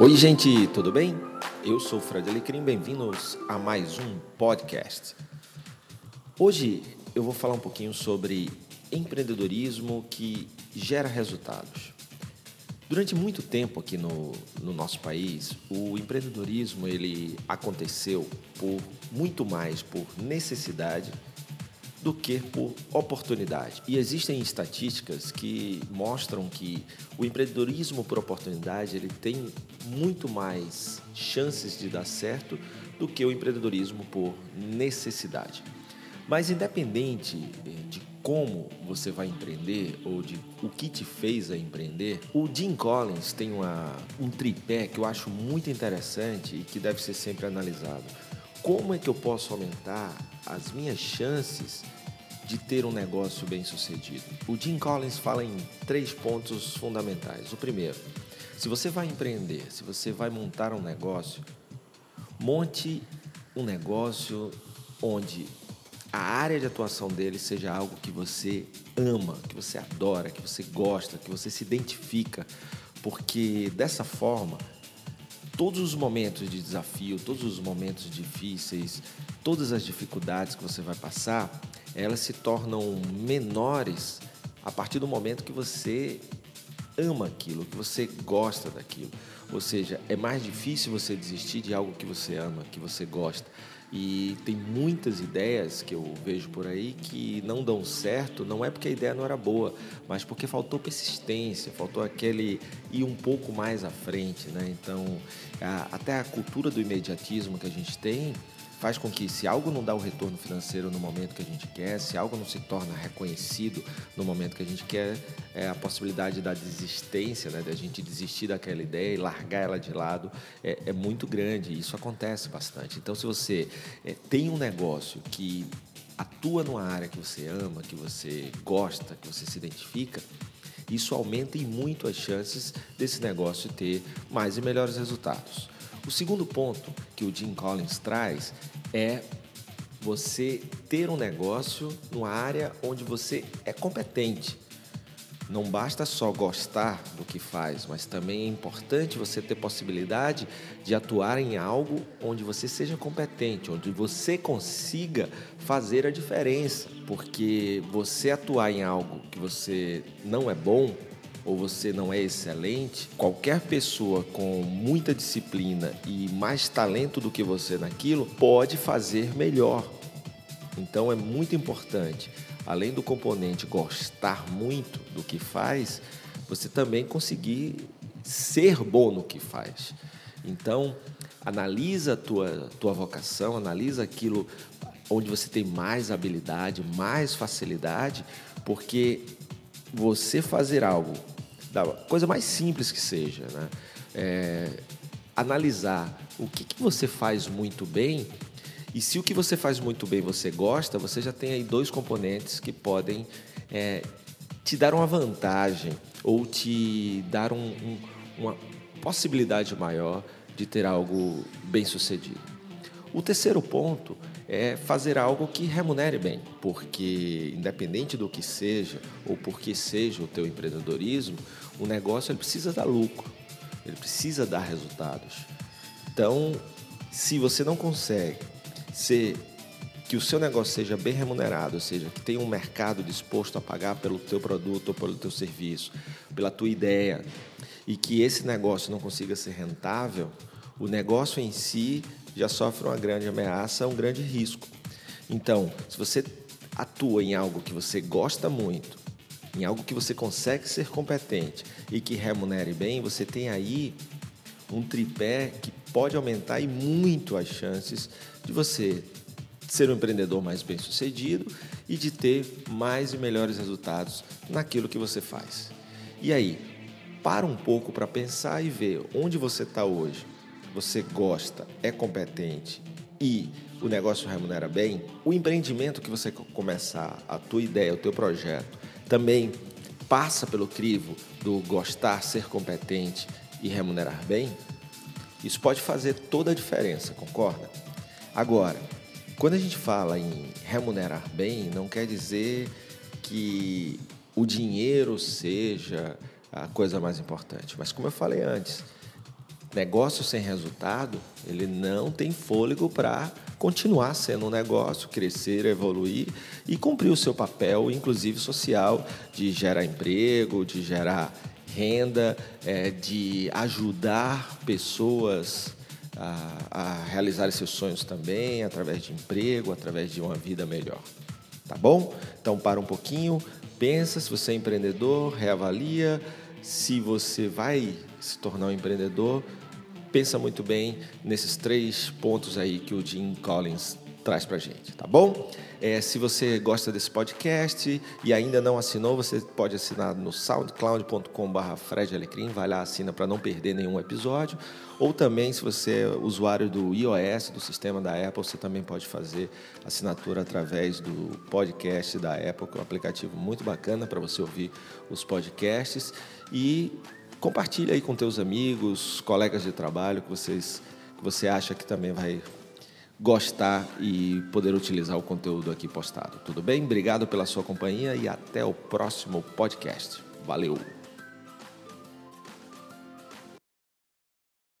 Oi, gente, tudo bem? Eu sou o Fred Alecrim, bem-vindos a mais um podcast. Hoje eu vou falar um pouquinho sobre empreendedorismo que gera resultados. Durante muito tempo aqui no, no nosso país, o empreendedorismo ele aconteceu por muito mais por necessidade do que por oportunidade. E existem estatísticas que mostram que o empreendedorismo por oportunidade ele tem muito mais chances de dar certo do que o empreendedorismo por necessidade. Mas independente eh, de como você vai empreender ou de o que te fez a empreender, o Jim Collins tem uma, um tripé que eu acho muito interessante e que deve ser sempre analisado. Como é que eu posso aumentar as minhas chances de ter um negócio bem sucedido? O Jim Collins fala em três pontos fundamentais. O primeiro, se você vai empreender, se você vai montar um negócio, monte um negócio onde a área de atuação dele seja algo que você ama, que você adora, que você gosta, que você se identifica, porque dessa forma todos os momentos de desafio, todos os momentos difíceis, todas as dificuldades que você vai passar, elas se tornam menores a partir do momento que você ama aquilo, que você gosta daquilo. Ou seja, é mais difícil você desistir de algo que você ama, que você gosta. E tem muitas ideias que eu vejo por aí que não dão certo, não é porque a ideia não era boa, mas porque faltou persistência, faltou aquele ir um pouco mais à frente, né? Então, a, até a cultura do imediatismo que a gente tem faz com que se algo não dá o retorno financeiro no momento que a gente quer, se algo não se torna reconhecido no momento que a gente quer, é a possibilidade da desistência, né, da gente desistir daquela ideia e largar ela de lado é, é muito grande. Isso acontece bastante. Então, se você é, tem um negócio que atua numa área que você ama, que você gosta, que você se identifica, isso aumenta em muito as chances desse negócio ter mais e melhores resultados. O segundo ponto que o Jim Collins traz é você ter um negócio numa área onde você é competente. Não basta só gostar do que faz, mas também é importante você ter possibilidade de atuar em algo onde você seja competente, onde você consiga fazer a diferença. Porque você atuar em algo que você não é bom, ou você não é excelente, qualquer pessoa com muita disciplina e mais talento do que você naquilo pode fazer melhor. Então é muito importante, além do componente gostar muito do que faz, você também conseguir ser bom no que faz. Então, analisa a tua, tua vocação, analisa aquilo onde você tem mais habilidade, mais facilidade, porque você fazer algo da coisa mais simples que seja, né? É, analisar o que, que você faz muito bem e se o que você faz muito bem você gosta, você já tem aí dois componentes que podem é, te dar uma vantagem ou te dar um, um, uma possibilidade maior de ter algo bem sucedido. O terceiro ponto é fazer algo que remunere bem, porque independente do que seja ou por que seja o teu empreendedorismo, o negócio ele precisa dar lucro, ele precisa dar resultados. Então, se você não consegue ser que o seu negócio seja bem remunerado, ou seja, que tenha um mercado disposto a pagar pelo teu produto ou pelo teu serviço, pela tua ideia, e que esse negócio não consiga ser rentável, o negócio em si já sofre uma grande ameaça, um grande risco. Então, se você atua em algo que você gosta muito, em algo que você consegue ser competente e que remunere bem, você tem aí um tripé que pode aumentar e muito as chances de você ser um empreendedor mais bem-sucedido e de ter mais e melhores resultados naquilo que você faz. E aí, para um pouco para pensar e ver onde você está hoje. Você gosta, é competente e o negócio remunera bem, o empreendimento que você começar, a tua ideia, o teu projeto, também passa pelo crivo do gostar, ser competente e remunerar bem, isso pode fazer toda a diferença, concorda? Agora, quando a gente fala em remunerar bem, não quer dizer que o dinheiro seja a coisa mais importante. Mas como eu falei antes, Negócio sem resultado, ele não tem fôlego para continuar sendo um negócio, crescer, evoluir e cumprir o seu papel, inclusive social, de gerar emprego, de gerar renda, é, de ajudar pessoas a, a realizar seus sonhos também, através de emprego, através de uma vida melhor. Tá bom? Então para um pouquinho, pensa se você é empreendedor, reavalia se você vai se tornar um empreendedor, pensa muito bem nesses três pontos aí que o Jim Collins traz para gente, tá bom? É, se você gosta desse podcast e ainda não assinou, você pode assinar no soundcloud.com.br Fred Alecrim, vai lá, assina para não perder nenhum episódio. Ou também, se você é usuário do iOS, do sistema da Apple, você também pode fazer assinatura através do podcast da Apple, que é um aplicativo muito bacana para você ouvir os podcasts. E compartilha aí com teus amigos, colegas de trabalho que vocês que você acha que também vai gostar e poder utilizar o conteúdo aqui postado. Tudo bem? Obrigado pela sua companhia e até o próximo podcast. Valeu!